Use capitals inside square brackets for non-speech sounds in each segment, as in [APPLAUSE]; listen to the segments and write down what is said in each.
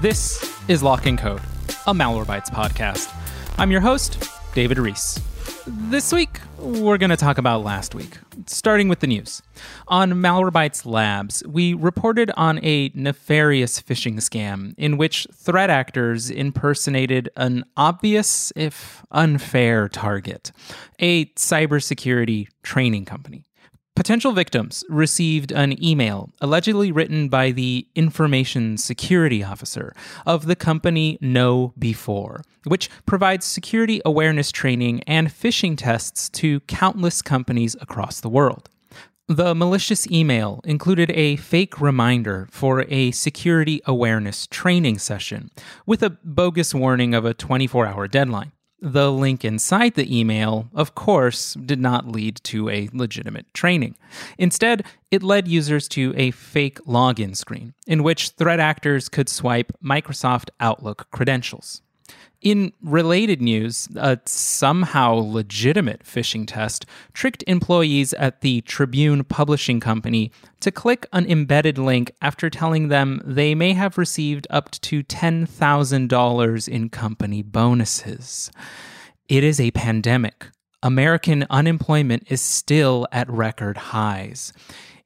This is Lock and Code, a Malwarebytes podcast. I'm your host, David Ruiz. This week, we're going to talk about last week, starting with the news. On Malwarebytes Labs, we reported on a nefarious phishing scam in which threat actors impersonated an obvious, if unfair, target a cybersecurity training company. Potential victims received an email allegedly written by the information security officer of the company KnowBe4, which provides security awareness training and phishing tests to countless companies across the world. The malicious email included a fake reminder for a security awareness training session with a bogus warning of a 24 hour deadline. The link inside the email, of course, did not lead to a legitimate training. Instead, it led users to a fake login screen in which threat actors could swipe Microsoft Outlook credentials. In related news, a somehow legitimate phishing test tricked employees at the Tribune Publishing Company to click an embedded link after telling them they may have received up to $10,000 in company bonuses. It is a pandemic. American unemployment is still at record highs.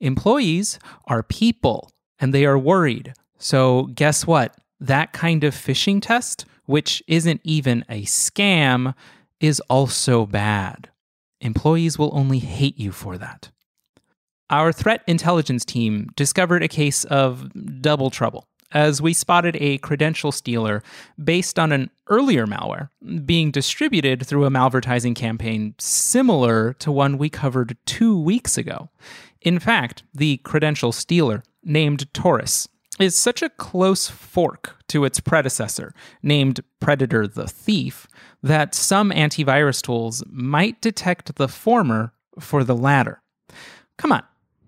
Employees are people and they are worried. So, guess what? That kind of phishing test which isn't even a scam, is also bad. Employees will only hate you for that. Our threat intelligence team discovered a case of double trouble as we spotted a credential stealer based on an earlier malware being distributed through a malvertising campaign similar to one we covered two weeks ago. In fact, the credential stealer, named Taurus, is such a close fork to its predecessor, named Predator the Thief, that some antivirus tools might detect the former for the latter. Come on,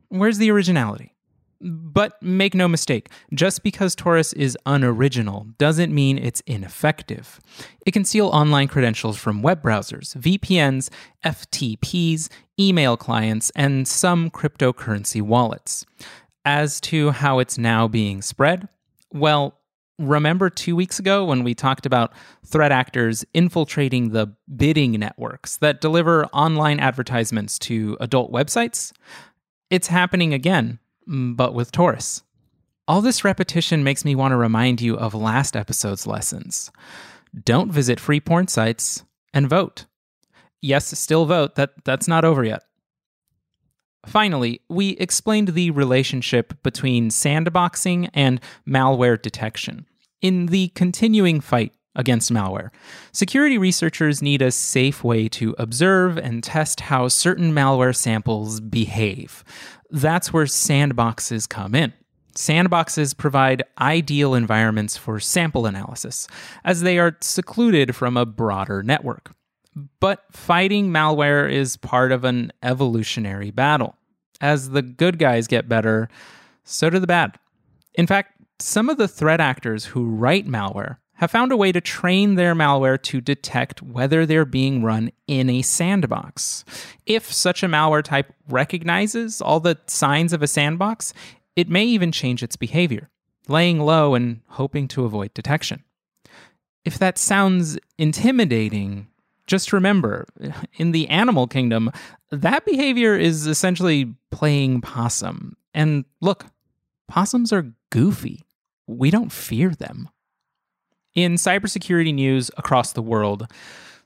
where's the originality? But make no mistake, just because Taurus is unoriginal doesn't mean it's ineffective. It can steal online credentials from web browsers, VPNs, FTPs, email clients, and some cryptocurrency wallets. As to how it's now being spread, well, remember two weeks ago when we talked about threat actors infiltrating the bidding networks that deliver online advertisements to adult websites? It's happening again, mm, but with Taurus. All this repetition makes me want to remind you of last episode's lessons. Don't visit free porn sites and vote. Yes, still vote. That that's not over yet. Finally, we explained the relationship between sandboxing and malware detection. In the continuing fight against malware, security researchers need a safe way to observe and test how certain malware samples behave. That's where sandboxes come in. Sandboxes provide ideal environments for sample analysis, as they are secluded from a broader network. But fighting malware is part of an evolutionary battle. As the good guys get better, so do the bad. In fact, some of the threat actors who write malware have found a way to train their malware to detect whether they're being run in a sandbox. If such a malware type recognizes all the signs of a sandbox, it may even change its behavior, laying low and hoping to avoid detection. If that sounds intimidating, just remember in the animal kingdom, that behavior is essentially playing possum. And look, possums are goofy. We don't fear them. In cybersecurity news across the world,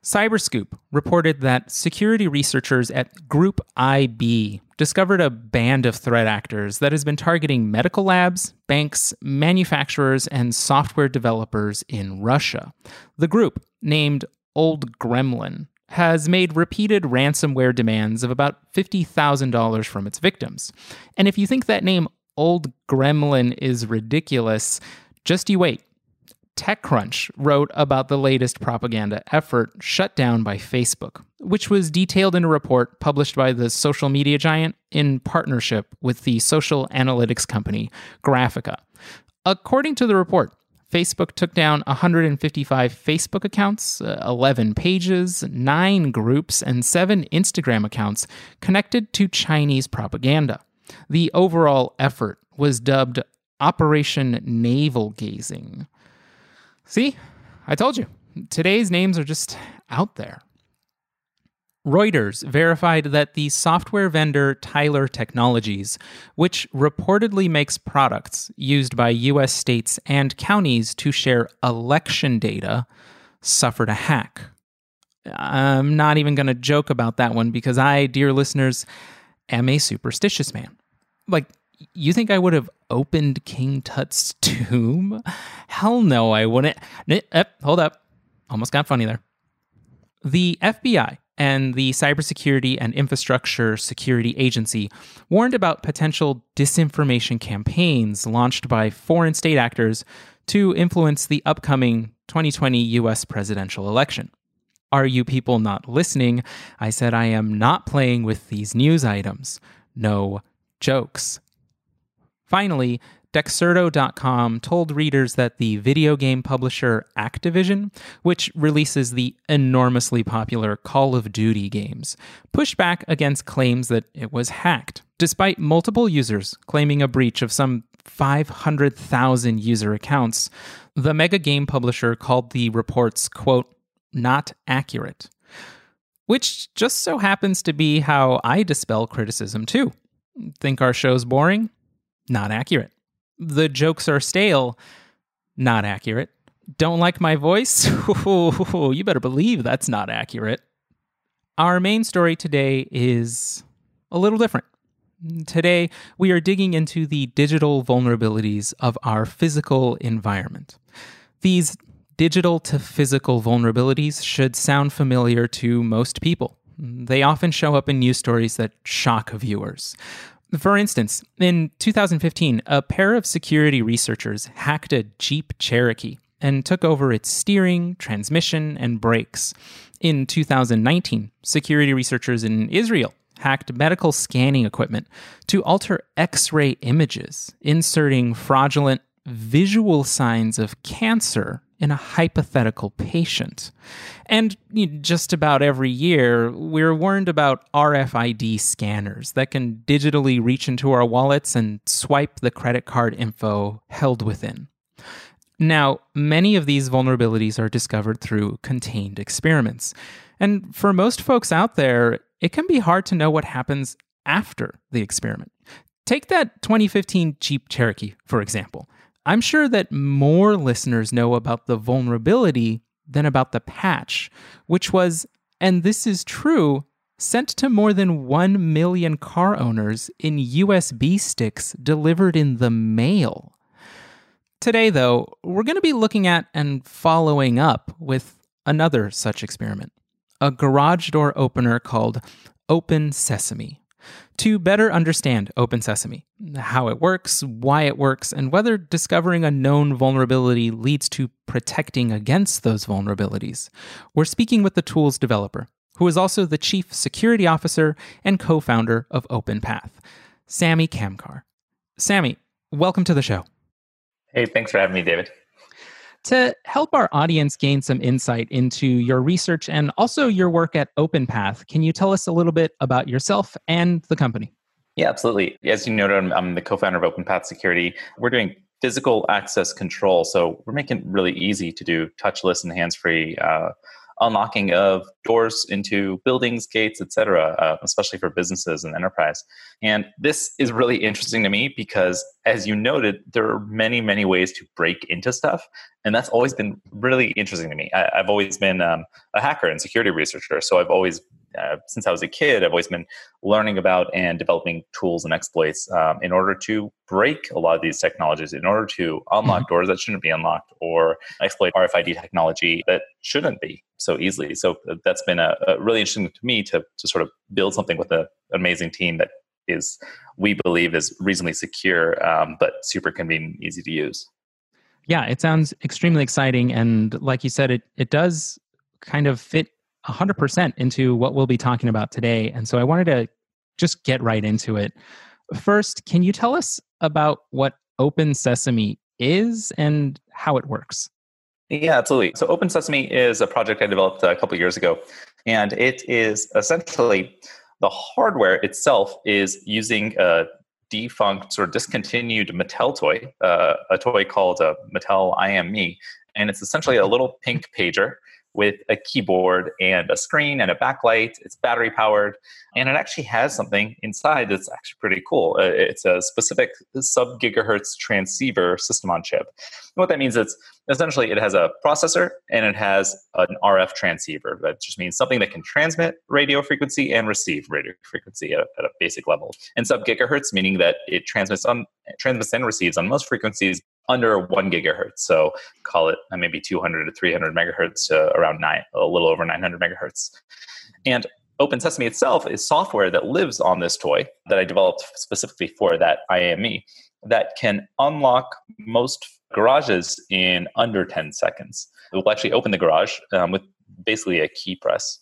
Cyberscoop reported that security researchers at Group IB discovered a band of threat actors that has been targeting medical labs, banks, manufacturers, and software developers in Russia. The group, named Old Gremlin, has made repeated ransomware demands of about $50,000 from its victims. And if you think that name Old Gremlin is ridiculous, just you wait. TechCrunch wrote about the latest propaganda effort shut down by Facebook, which was detailed in a report published by the social media giant in partnership with the social analytics company Graphika. According to the report, Facebook took down 155 Facebook accounts, uh, 11 pages, 9 groups, and 7 Instagram accounts connected to Chinese propaganda. The overall effort was dubbed Operation Naval Gazing. See, I told you. Today's names are just out there. Reuters verified that the software vendor Tyler Technologies, which reportedly makes products used by U.S. states and counties to share election data, suffered a hack. I'm not even going to joke about that one because I, dear listeners, am a superstitious man. Like, you think I would have opened King Tut's [LAUGHS] tomb? Hell no, I wouldn't. Eh, hold up. Almost got funny there. The FBI and the Cybersecurity and Infrastructure Security Agency warned about potential disinformation campaigns launched by foreign state actors to influence the upcoming 2020 US presidential election. Are you people not listening? I said I am not playing with these news items. No jokes. Finally, Dexerto.com told readers that the video game publisher Activision, which releases the enormously popular Call of Duty games, pushed back against claims that it was hacked, despite multiple users claiming a breach of some 500,000 user accounts. The mega game publisher called the reports, quote, not accurate. Which just so happens to be how I dispel criticism too. Think our show's boring? Not accurate the jokes are stale, not accurate. Don't like my voice? [LAUGHS] you better believe that's not accurate. Our main story today is a little different. Today, we are digging into the digital vulnerabilities of our physical environment. These digital to physical vulnerabilities should sound familiar to most people. They often show up in news stories that shock viewers. For instance, in 2015, a pair of security researchers hacked a Jeep Cherokee and took over its steering, transmission, and brakes. In 2019, security researchers in Israel hacked medical scanning equipment to alter X ray images, inserting fraudulent visual signs of cancer in a hypothetical patient. And just about every year, we're warned about RFID scanners that can digitally reach into our wallets and swipe the credit card info held within. Now, many of these vulnerabilities are discovered through contained experiments. And for most folks out there, it can be hard to know what happens after the experiment. Take that 2015 Jeep Cherokee, for example. I'm sure that more listeners know about the vulnerability than about the patch, which was, and this is true, sent to more than 1 million car owners in USB sticks delivered in the mail. Today, though, we're going to be looking at and following up with another such experiment a garage door opener called Open Sesame to better understand Open Sesame, how it works, why it works, and whether discovering a known vulnerability leads to protecting against those vulnerabilities. We're speaking with the tool's developer, who is also the chief security officer and co founder of OpenPath, Sammy Kamkar. Sammy, welcome to the show. Hey, thanks for having me, David. To help our audience gain some insight into your research and also your work at OpenPath, can you tell us a little bit about yourself and the company? Yeah, absolutely. As you noted, I'm, I'm the co founder of OpenPath Security. We're doing physical access control. So we're making it really easy to do touchless and hands free uh, unlocking of doors into buildings, gates, etc., uh, especially for businesses and enterprise. And this is really interesting to me because, as you noted, there are many, many ways to break into stuff, and that's always been really interesting to me. I, have always been um, a hacker and security researcher, so I've always uh, since I was a kid, I've always been learning about and developing tools and exploits um, in order to break a lot of these technologies, in order to unlock mm-hmm. doors that shouldn't be unlocked or exploit RFID technology that shouldn't be so easily. So uh, that's been a, a really interesting to me to, to sort of build something with an amazing team that is, we believe, is reasonably secure, um, but super convenient, easy to use. Yeah, it sounds extremely exciting. And like you said, it, it does kind of fit 100% into what we'll be talking about today. And so I wanted to just get right into it. First, can you tell us about what Open Sesame is and how it works? Yeah, absolutely. So, Open Sesame is a project I developed a couple years ago, and it is essentially the hardware itself is using a defunct or discontinued Mattel toy, uh, a toy called a uh, Mattel IM-ME, and it's essentially a little pink pager with a keyboard and a screen and a backlight. It's battery powered, and it actually has something inside that's actually pretty cool. Uh, it's a specific sub gigahertz transceiver system on chip. And what that means is essentially it has a processor and it has an RF transceiver. That just means something that can transmit radio frequency and receive radio frequency at, at a basic level. And sub gigahertz meaning that it transmits on transmits and receives on most frequencies under one gigahertz. So call it uh, maybe 200 to 300 megahertz to around nine, a little over 900 megahertz. And Open Sesame itself is software that lives on this toy that I developed specifically for that IM-ME that can unlock most garages in under 10 seconds. It will actually open the garage um, with basically a key press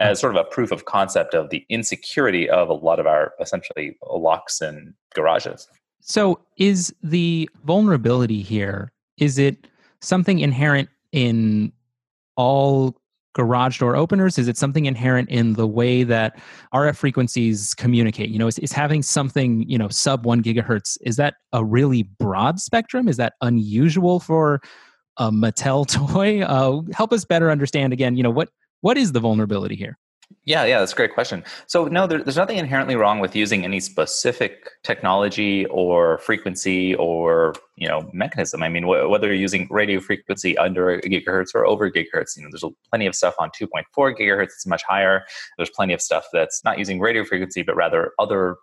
as sort of a proof of concept of the insecurity of a lot of our essentially locks and garages. So, is the vulnerability here? Is it something inherent in all garage door openers? Is it something inherent in the way that RF frequencies communicate? You know, is, is having something you know sub one gigahertz is that a really broad spectrum? Is that unusual for a Mattel [LAUGHS] toy? Uh, help us better understand again. You know what what is the vulnerability here? Yeah, yeah, that's a great question. So, no, there, there's nothing inherently wrong with using any specific technology or frequency or you know mechanism. I mean, wh- whether you're using radio frequency under a gigahertz or over gigahertz, you know, there's plenty of stuff on 2.4 gigahertz. It's much higher. There's plenty of stuff that's not using radio frequency, but rather other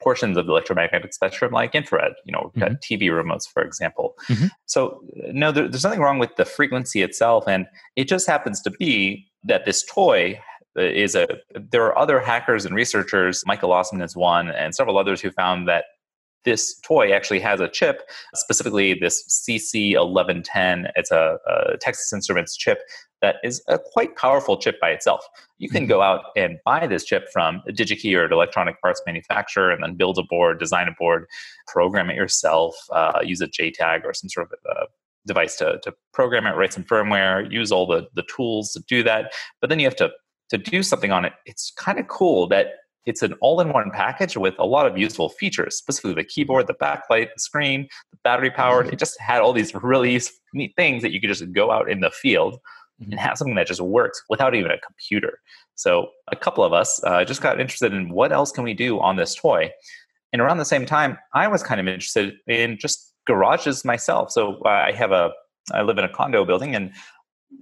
portions of the electromagnetic spectrum, like infrared. You know, mm-hmm. TV remotes, for example. Mm-hmm. So, no, there, there's nothing wrong with the frequency itself, and it just happens to be that this toy is a there are other hackers and researchers Michael Ossmann is one and several others who found that this toy actually has a chip specifically this cc1110 it's a, a texas instruments chip that is a quite powerful chip by itself. You can go out and buy this chip from a digikey or an electronic parts manufacturer and then build a board design a board program it yourself uh, use a jtag or some sort of uh, device to, to program it, write some firmware, use all the, the tools to do that. But then you have to to do something on it, it's kind of cool that it's an all-in-one package with a lot of useful features, specifically the keyboard, the backlight, the screen, the battery powered. It just had all these really neat things that you could just go out in the field and mm-hmm. have something that just works without even a computer. So a couple of us uh, just got interested in what else can we do on this toy. And around the same time, I was kind of interested in just garages myself. So uh, I have a I live in a condo building, and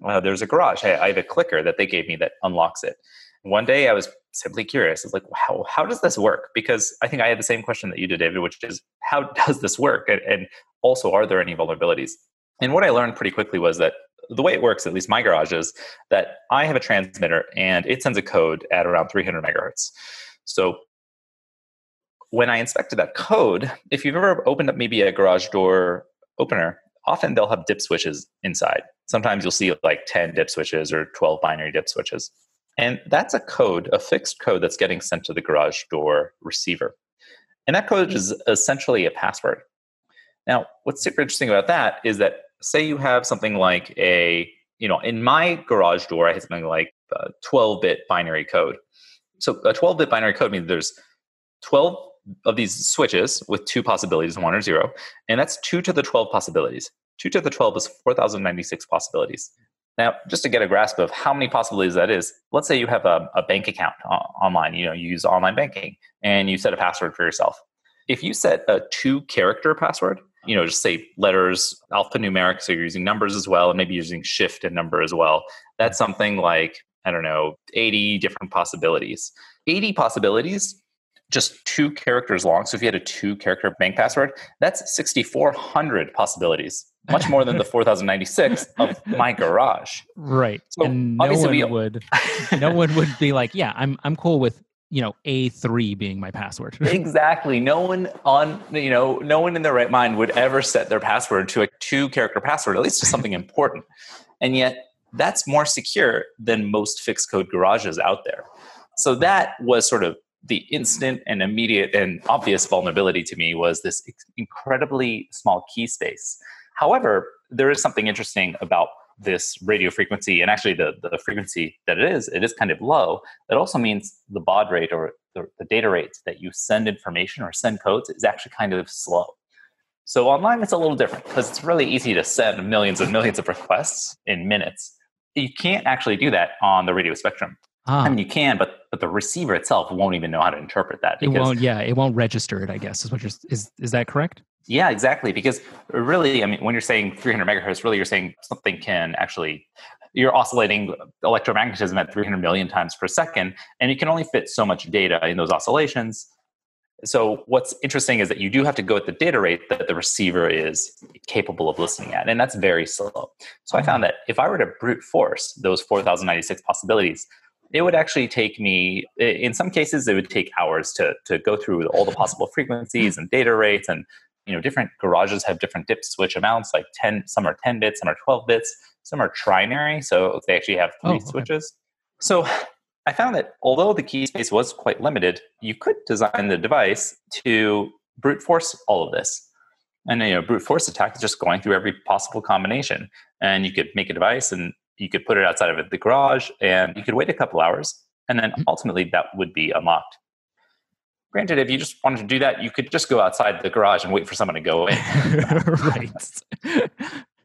uh, there's a garage. I, I have a clicker that they gave me that unlocks it. One day I was simply curious. I was like, how, how does this work? Because I think I had the same question that you did, David, which is, how [LAUGHS] does this work? And, and also, are there any vulnerabilities? And what I learned pretty quickly was that the way it works, at least my garage, is that I have a transmitter and it sends a code at around 300 megahertz. So when I inspected that code, if you've ever opened up maybe a garage door opener, often they'll have dip switches inside. Sometimes you'll see like 10 dip switches or 12 binary dip switches. And that's a code, a fixed code that's getting sent to the garage door receiver. And that code hmm. is essentially a password. Now, what's super interesting about that is that say you have something like a, you know, in my garage door, I have something like 12 bit binary code. So a 12 bit binary code means there's 12 of these switches with two possibilities, one or zero, and that's two to the 12 possibilities. Two to the 12 is 4,096 possibilities. Now, just to get a grasp of how many possibilities that is, let's say you have a, a bank account uh, online, you know, you use online banking and you set a password for yourself. If you set a two character password, you know, just say letters, alphanumeric, so you're using numbers as well, and maybe using shift and number as well. That's something like, I don't know, 80 different possibilities. 80 possibilities just two characters long. So if you had a two character bank password, that's 6,400 possibilities, much more than the [LAUGHS] 4,096 of my garage. Right. So and no one we, would, [LAUGHS] no one would be like, yeah, I'm, I'm cool with, you know, A3 being my password. [LAUGHS] exactly. No one on, you know, no one in their right mind would ever set their password to a two character password, at least to something important. And yet that's more secure than most fixed code garages out there. So that was sort of the instant and immediate and obvious vulnerability to me was this incredibly small key space. However, there is something interesting about this radio frequency, and actually the, the frequency that it is, it is kind of low. It also means the baud rate or the, the data rate that you send information or send codes is actually kind of slow. So online, it's a little different because it's really easy to send millions and millions of requests in minutes. You can't actually do that on the radio spectrum. Ah, I mean, you can, but but the receiver itself won't even know how to interpret that. it won't. Yeah, it won't register it. I guess is what you're. Is is that correct? Yeah, exactly. Because really, I mean, when you're saying 300 megahertz, really you're saying something can actually, you're oscillating electromagnetism at 300 million times per second, and you can only fit so much data in those oscillations. So what's interesting is that you do have to go at the data rate that the receiver is capable of listening at, and that's very slow. So I found that if I were to brute force those 4,096 possibilities, it would actually take me in some cases it would take hours to to go through all the possible frequencies and data rates and you know different garages have different dip switch amounts like 10 some are 10 bits some are 12 bits some are trinary so they actually have three Oh, okay. switches so i found that although the key space was quite limited you could design the device to brute force all of this and you know brute force attack is just going through every possible combination and you could make a device and you could put it outside of the garage and you could wait a couple hours and then mm-hmm. ultimately that would be unlocked granted if you just wanted to do that you could just go outside the garage and wait for someone to go in [LAUGHS] right.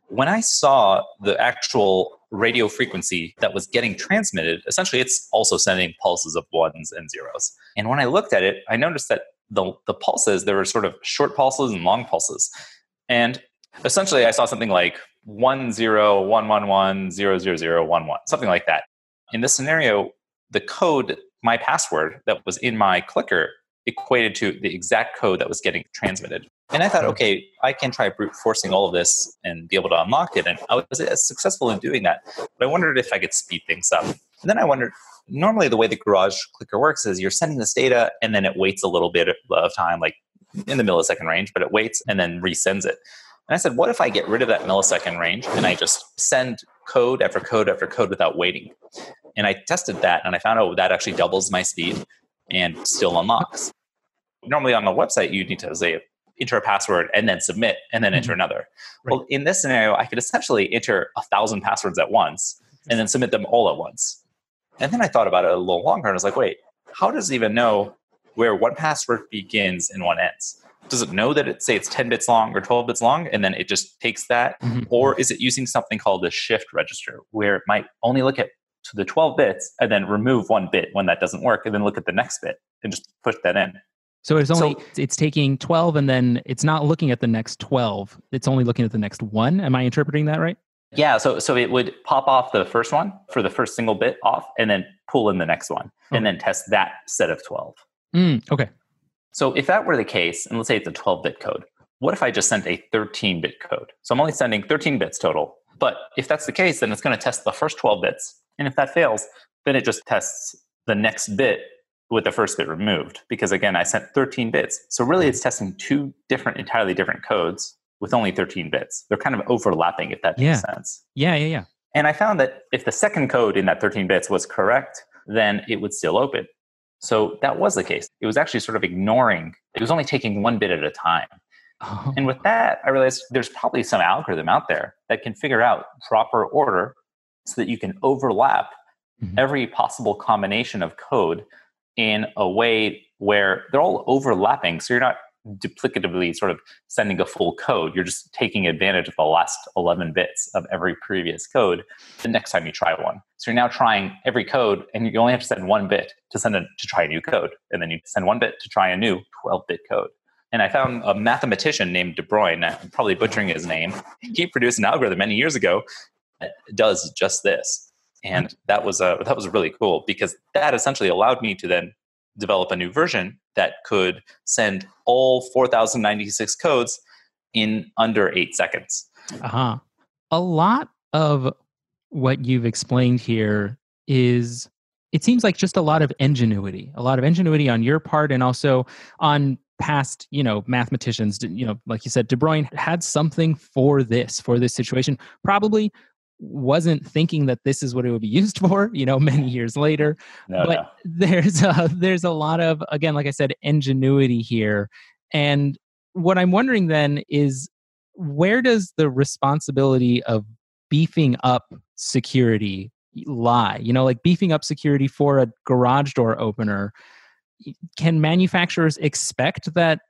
when I saw the actual radio frequency that was getting transmitted, essentially it's also sending pulses of ones and zeros. And when I looked at it, I noticed that the, the pulses, there were sort of short pulses and long pulses. And essentially I saw something like 1 0 1 1 1 0 0 0 1 1, something like that. In this scenario, the code, my password that was in my clicker equated to the exact code that was getting transmitted. And I thought, okay, I can try brute forcing all of this and be able to unlock it. And I was uh, successful in doing that. But I wondered if I could speed things up. And then I wondered, normally the way the garage clicker works is you're sending this data and then it waits a little bit of time, like in the millisecond range, but it waits and then resends it. And I said, what if I get rid of that millisecond range and I just send code after code after code without waiting? And I tested that and I found, out that actually doubles my speed and still unlocks. Normally on the website, you need to say enter a password and then submit and then enter mm-hmm. another. Well, in this scenario, I could essentially enter a thousand passwords at once and then submit them all at once. And then I thought about it a little longer and I was like, wait, how does it even know where one password begins and one ends? Does it know that it say it's 10 bits long or 12 bits long and then it just takes that? Mhm. Or is it using something called a shift register where it might only look at to the 12 bits and then remove one bit when that doesn't work and then look at the next bit and just push that in? So it's only So- it's taking 12 and then it's not looking at the next 12. It's only looking at the next one. Am I interpreting that right? Yeah, so so it would pop off the first one for the first single bit off and then pull in the next one and then test that set of 12. Mm, okay. So if that were the case, and let's say it's a 12 bit code, what if I just sent a 13 bit code? So I'm only sending 13 bits total. But if that's the case, then it's going to test the first 12 bits. And if that fails, then it just tests the next bit with the first bit removed. Because again, I sent 13 bits. So really it's testing two different, entirely different codes with only 13 bits. They're kind of overlapping, if that makes Yeah. sense. Yeah, yeah, yeah. And I found that if the second code in that 13 bits was correct, then it would still open. So that was the case. It was actually sort of ignoring, it was only taking one bit at a time. Oh, And with that, I realized there's probably some algorithm out there that can figure out proper order so that you can overlap Mhm. every possible combination of code in a way where they're all overlapping. So you're not duplicatively sort of sending a full code. You're just taking advantage of the last 11 bits of every previous code the next time you try one. So you're now trying every code and you only have to send one bit to send a, to try a new code. And then you send one bit to try a new 12 bit code. And I found a mathematician named De Bruijn, I'm probably butchering his name. He produced an algorithm many years ago that does just this. And that was uh, that was really cool because that essentially allowed me to then develop a new version that could send all 4096 codes in under 8 seconds. Uh-huh. A lot of what you've explained here is it seems like just a lot of ingenuity, a lot of ingenuity on your part and also on past, you know, mathematicians, you know, like you said De Bruijn had something for this, for this situation. Probably wasn't thinking that this is what it would be [LAUGHS] used for, you know, many [LAUGHS] years later No, but no. [LAUGHS] there's a, there's a lot of again like i said ingenuity here and what i'm wondering then is where does the responsibility of beefing up security lie you know like beefing up security for a garage door opener can manufacturers expect that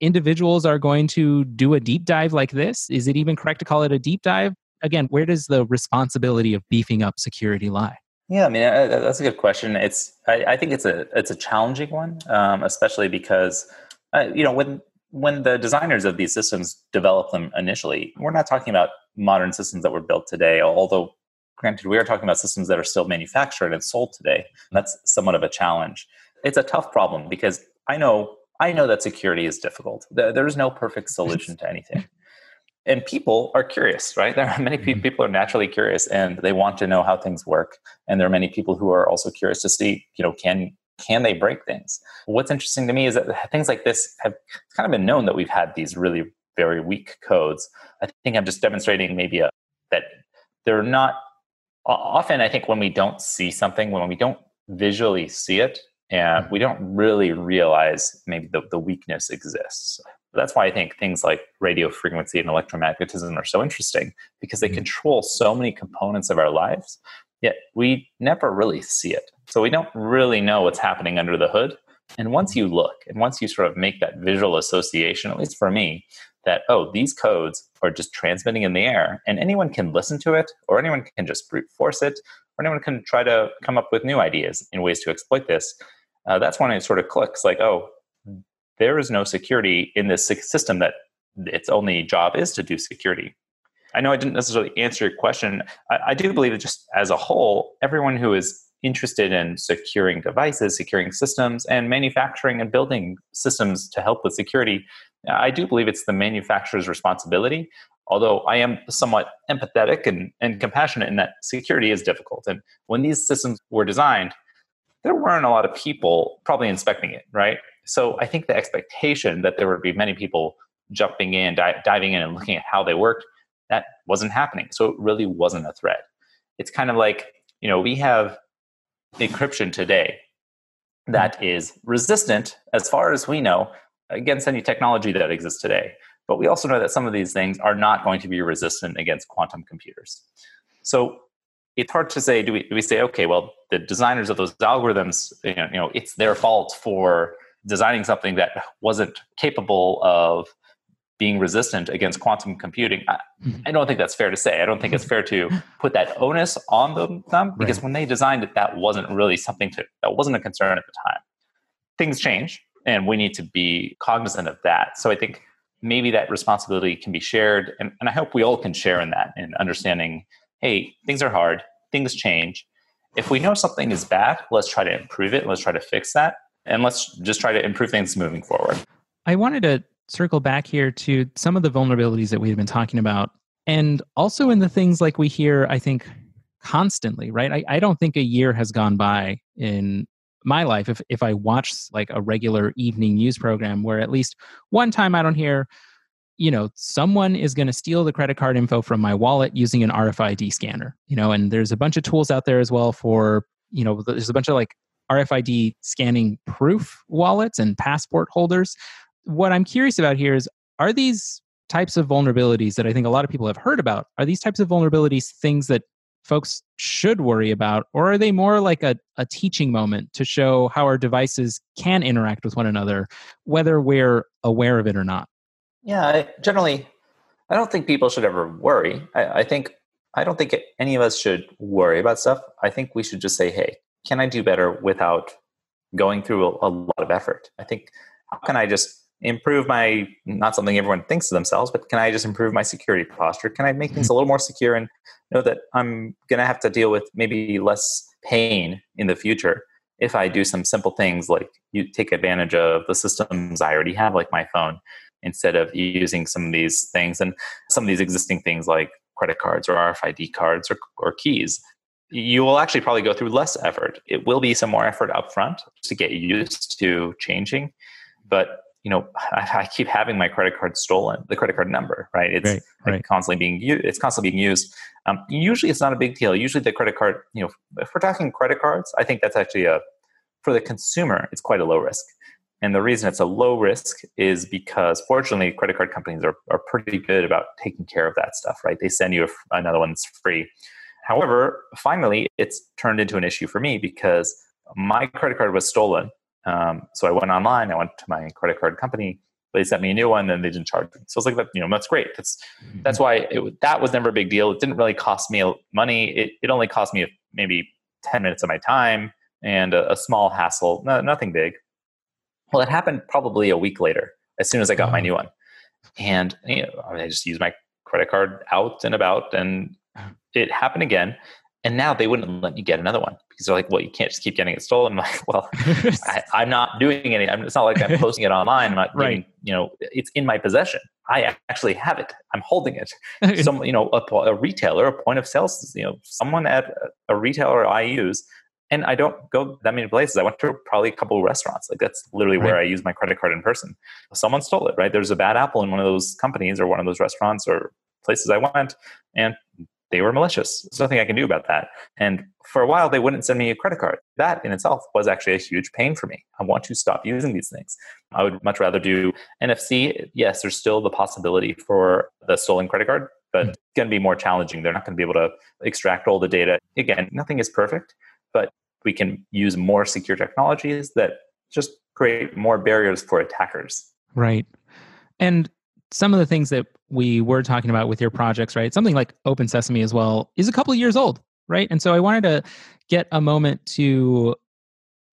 individuals are going to do a deep dive like this? Is it even correct to call it a deep dive? Again, where does the responsibility of beefing up security lie? Yeah, I mean uh, that's a good question. It's I, I think it's a it's a challenging one, um, especially because uh, you know when when the designers of these systems develop them initially, we're not talking about modern systems that were built today. Although, granted, we are talking about systems that are still manufactured and sold today. That's somewhat of a challenge. It's a tough problem because I know I know that security is difficult. There's no perfect solution to anything and people are curious right? [LAUGHS] There are many mm-hmm. people are naturally curious and they want to know how things work. And there are many people who are also curious to see you know can can they break things? What's interesting to me is that [LAUGHS] things like this have kind of been known that we've had these really very weak codes. I think i'm just demonstrating maybe a, that they're not often i think when we don't see something when we don't visually see it and mm-hmm. we don't really realize maybe the, the weakness exists that's why I think things like radio frequency and electromagnetism are so interesting because they mm-hmm. control so many components of our lives, yet we never really see it. So we don't really know what's happening under the hood. And once you look and once you sort of make that visual association, at least for me, that, oh, these codes are just transmitting in the air and anyone can listen to it or anyone can just brute force it or anyone can try to come up with new ideas in ways to exploit this. Uh, that's when it sort of clicks like, oh, there is no security in this system that its only job is to do security. I know I didn't necessarily answer your question. I, I, do believe that just as a whole, everyone who is interested in securing devices, securing systems, and manufacturing and building systems to help with security, I do believe it's the manufacturer's responsibility. Although I am somewhat empathetic and, and compassionate in that security is difficult. And when these systems were designed, there weren't a lot of people probably inspecting it, right? So I think the expectation that there would be many people jumping in, di- diving in, and looking at how they worked, that wasn't happening. So it really wasn't a threat. It's kind of like, you know, we have encryption today that mm-hmm. is resistant, as far as we know, against any technology that exists today. But we also know that some of these things are not going to be resistant against quantum computers. So it's hard to say do we, do we say okay well the designers of those algorithms you know, you know it's their fault for designing something that wasn't capable of being resistant against quantum computing. I, mm-hmm. I, don't think that's fair to say. I don't think it's fair to [LAUGHS] put that onus on them, them because right. when they designed it, that wasn't really something to that wasn't a concern at the time. Things change, and we need to be cognizant of that. So I think maybe that responsibility can be shared, and, and I hope we all can share in that in understanding. Hey, things are hard. Things change. If we know something is bad, let's try to improve it. Let's try to fix that and let's just try to improve things moving forward. I wanted to circle back here to some of the vulnerabilities that we've been talking about, and also in the things like we hear, I think, constantly, right? I, I don't think a year has gone by in my life if, if I watch like a regular evening news program where at least one time I don't hear, you know, someone is going to steal the credit card info from my wallet using an RFID scanner, you know, and there's a bunch of tools out there as well for, you know, there's a bunch of like RFID scanning proof wallets and passport holders. What I'm curious about here is are these types of vulnerabilities that I think a lot of people have heard about, are these types of vulnerabilities things that folks should worry about, or are they more like a, a teaching moment to show how our devices can interact with one another, whether we're aware of it or not? Yeah, I, generally, I don't think people should ever worry. I, I think I don't think any of us should worry about stuff. I think we should just say, hey, can I do better without going through a, a lot of effort? I think, how can I just improve my, not something everyone thinks to themselves, but can I just improve my security posture? Can I make things mm-hmm. a little more secure and know that I'm going to have to deal with maybe less pain in the future if I do some simple things like you take advantage of the systems I already have, like my phone, instead of using some of these things and some of these existing things like credit cards or RFID cards or, or keys you will actually probably go through less effort. It will be some more effort upfront to get used to changing. But you know, I, I keep having my credit card stolen, the credit card number, right? It's right, like right. constantly being used. It's constantly being used. Um, usually, it's not a big deal. Usually, the credit card, you know, if we're talking credit cards, I think that's actually a for the consumer, it's quite a low risk. And the reason it's a low risk is because, fortunately, credit card companies are, are pretty good about taking care of that stuff, right? They send you a, another one that's free. However, finally, it's turned into an issue for me because my credit card was stolen. Um, so I went online, I went to my credit card company, they sent me a new one, and they didn't charge me. So it's like you know, that's great. That's mm-hmm. that's why it, that was never a big deal. It didn't really cost me money. It it only cost me maybe ten minutes of my time and a, a small hassle. No, nothing big. Well, it happened probably a week later, as soon as I got my new one, and you know, I just used my credit card out and about, and it happened again. And now they wouldn't let me get another one because they're like, well, you can't just keep getting it stolen. [LAUGHS] I'm like, well, [LAUGHS] I, am not doing any. it's not like I'm [LAUGHS] posting it online. I'm not, right. you know, it's in my possession. I actually have it. I'm holding it. Some, you know, a, a, retailer, a point of sales, you know, someone at a retailer I use, and I don't go that many places. I went to probably a couple of restaurants. Like that's literally right. where I use my credit card in person. Someone stole it, right? There's a bad apple in one of those companies or one of those restaurants or places I went, and they were malicious. There's nothing I can do about that. And for a while, they wouldn't send me a credit card. That in itself was actually a huge pain for me. I want to stop using these things. I would much rather do NFC. Yes, there's still the possibility for the stolen credit card, but mm-hmm. it's going to be more challenging. They're not going to be able to extract all the data. Again, nothing is perfect, but we can use more secure technologies that just create more barriers for attackers. Right. And some of the things that we were talking about with your projects, right? Something like Open Sesame as well is a couple of years old, right? And so I wanted to get a moment to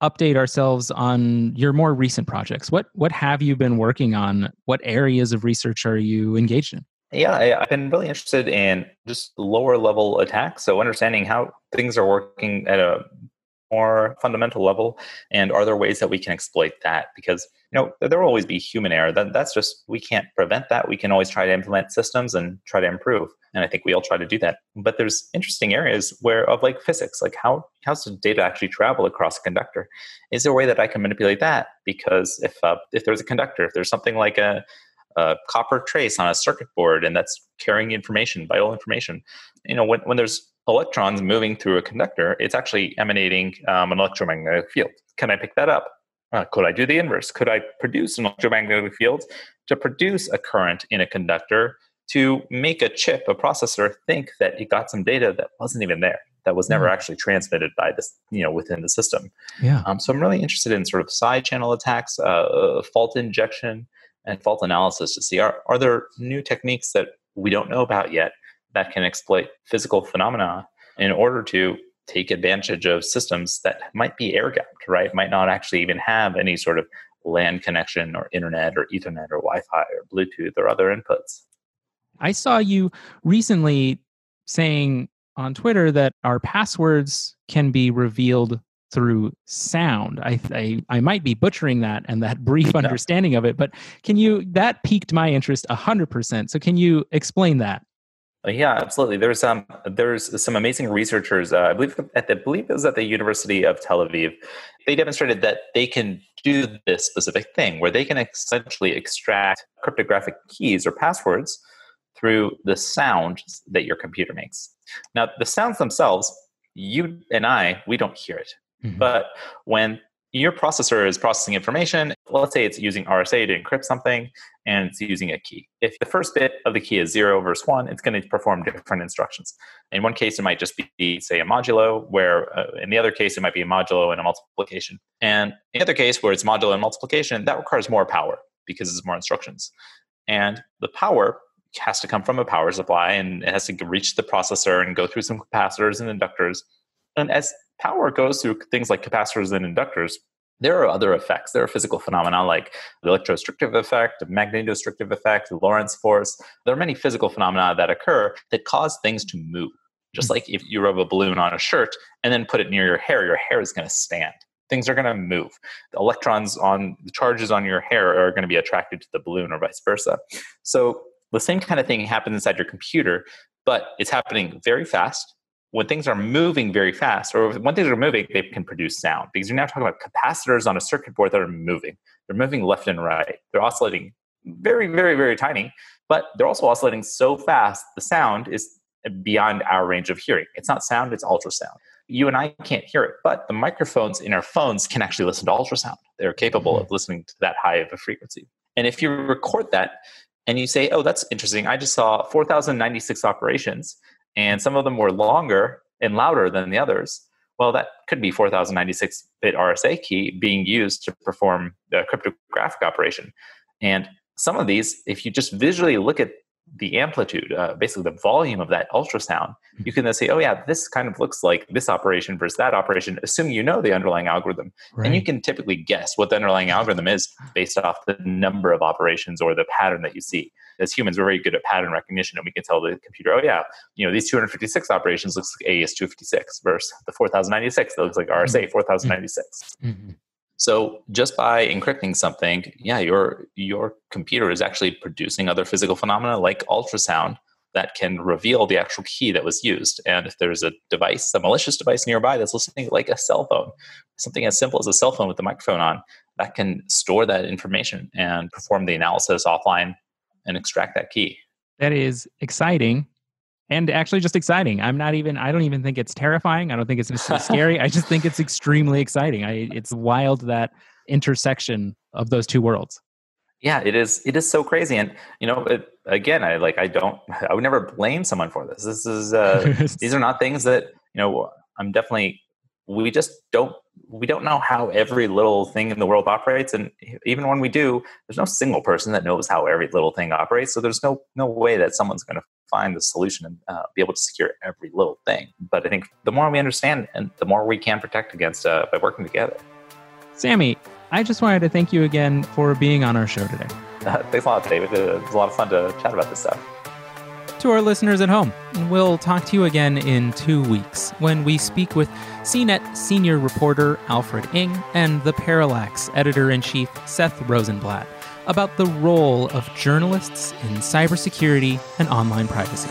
update ourselves on your more recent projects. What what have you been working on? What areas of research are you engaged in? Yeah, I, have been really interested in just lower level attacks. So understanding how things are working at a more fundamental level and are there ways that we can exploit that? Because you know there will always be human error that, that's just we can't prevent that. We can always try to implement systems and try to improve and i think we all try to do that. But there's interesting areas where of like physics like how how's the data actually travel across a conductor? Is there a way that i can manipulate that? Because if uh, if there's a conductor if there's something like a a copper trace on a circuit board and that's carrying information vital information you know when, when there's electrons moving through a conductor, it's actually emanating um, an electromagnetic field. Can I pick that up? Uh, could I do the inverse? Could I produce an electromagnetic field to produce a current in a conductor to make a chip, a processor, think that it got some data that wasn't even there, that was never mm. actually transmitted by this, you know, within the system. Yeah. Um, so I'm really interested in sort of side channel attacks, uh, fault injection, and fault analysis to see are are there new techniques that we don't know about yet that can exploit physical phenomena in order to take advantage of systems that might be air gapped, right? Might not actually even have any sort of LAN connection or internet or Ethernet or Wi Fi or Bluetooth or other inputs. I saw you recently saying on Twitter that our passwords can be revealed through sound. I, I, I might be butchering that and that [LAUGHS] brief understanding of it, but can you that piqued my interest hundred percent. So can you explain that? Yeah, absolutely. There's um there's some amazing researchers. Uh, I believe at the, I believe it was at the University of Tel Aviv. They demonstrated that they can do this specific thing where they can essentially extract cryptographic keys or passwords through the sound that your computer makes. Now, the sounds themselves, you and I, we don't hear it. Mm-hmm. But when your processor is processing information. Let's say it's using RSA to encrypt something and it's using a key. If the first bit of the key is zero versus one, it's going to perform different instructions. In one case, it might just be, say, a modulo, where uh, in the other case, it might be a modulo and a multiplication. And in the other case, where it's modulo and multiplication, that requires more power because it's more instructions. And the power has to come from a power supply and it has to reach the processor and go through some capacitors and inductors. And as power goes through things like capacitors and inductors, there are other effects. There are physical phenomena like the electrostrictive effect, the magnetostrictive effect, the Lorentz force. There are many physical phenomena that occur that cause things to move. Just hmm. like if you rub a balloon on a shirt and then put it near your hair, your hair is going to stand. Things are going to move. The electrons on the charges on your hair are going to be attracted to the balloon or vice versa. So the same kind of thing happens inside your computer, but it's happening very fast when things are moving very fast, or when things are moving, they can produce sound because you're now talking about capacitors on a circuit board that are moving. They're moving left and right. They're oscillating very, very, very tiny, but they're also oscillating so fast, the sound is beyond our range of hearing. It's not sound, it's ultrasound. You and I can't hear it, but the microphones in our phones can actually listen to ultrasound. They're capable of hmm. listening to that high of a frequency. And if you record that and you say, oh, that's interesting, I just saw 4,096 operations and some of them were longer and louder than the others. Well, that could be 4096 bit RSA key being used to perform the cryptographic operation. And some of these, if you just visually look at the amplitude, uh, basically the volume of that ultrasound, mm-hmm. you can then say, oh, yeah, this kind of looks like this operation versus that operation, assuming you know the underlying algorithm. Right. And you can typically guess what the underlying algorithm is based off the number of operations or the pattern that you see. As humans, we're very good at pattern recognition, and we can tell the computer, oh, yeah, you know, these 256 operations looks like AES 256 versus the 4096 that looks like RSA mm-hmm. 4096. Mm-hmm. So just by encrypting something, yeah, your your computer is actually producing other physical phenomena like ultrasound that can reveal the actual key that was used. And if there's a device, a malicious device nearby that's listening like a cell phone, something as simple as a cell phone with a microphone on, that can store that information and perform the analysis offline and extract that key. That is exciting and actually just exciting. I'm not even I don't even think it's terrifying. I don't think it's necessarily scary. I just think it's [LAUGHS] extremely exciting. I it's wild that intersection of those two worlds. Yeah, it is it is so crazy and you know, it, again, I like I don't I would never blame someone for this. This is uh [LAUGHS] these are not things that, you know, I'm definitely we just don't we don't know how every little thing in the world operates and even when we do there's no single person that knows how every little thing operates so there's no no way that someone's going to find the solution and uh, be able to secure every little thing. But i think the more we understand and the more we can protect against uh, by working together. Samy i just wanted to thank you again for being on our show today. Uh, [LAUGHS] thanks a lot david. It was a lot of fun to chat about this stuff to our listeners at home. We'll talk to you again in two weeks when we speak with CNET senior reporter Alfred Ng and the Parallax editor in chief Seth Rosenblatt about the role of journalists in cybersecurity and online privacy.